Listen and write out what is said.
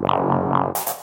Wow, wow, wow.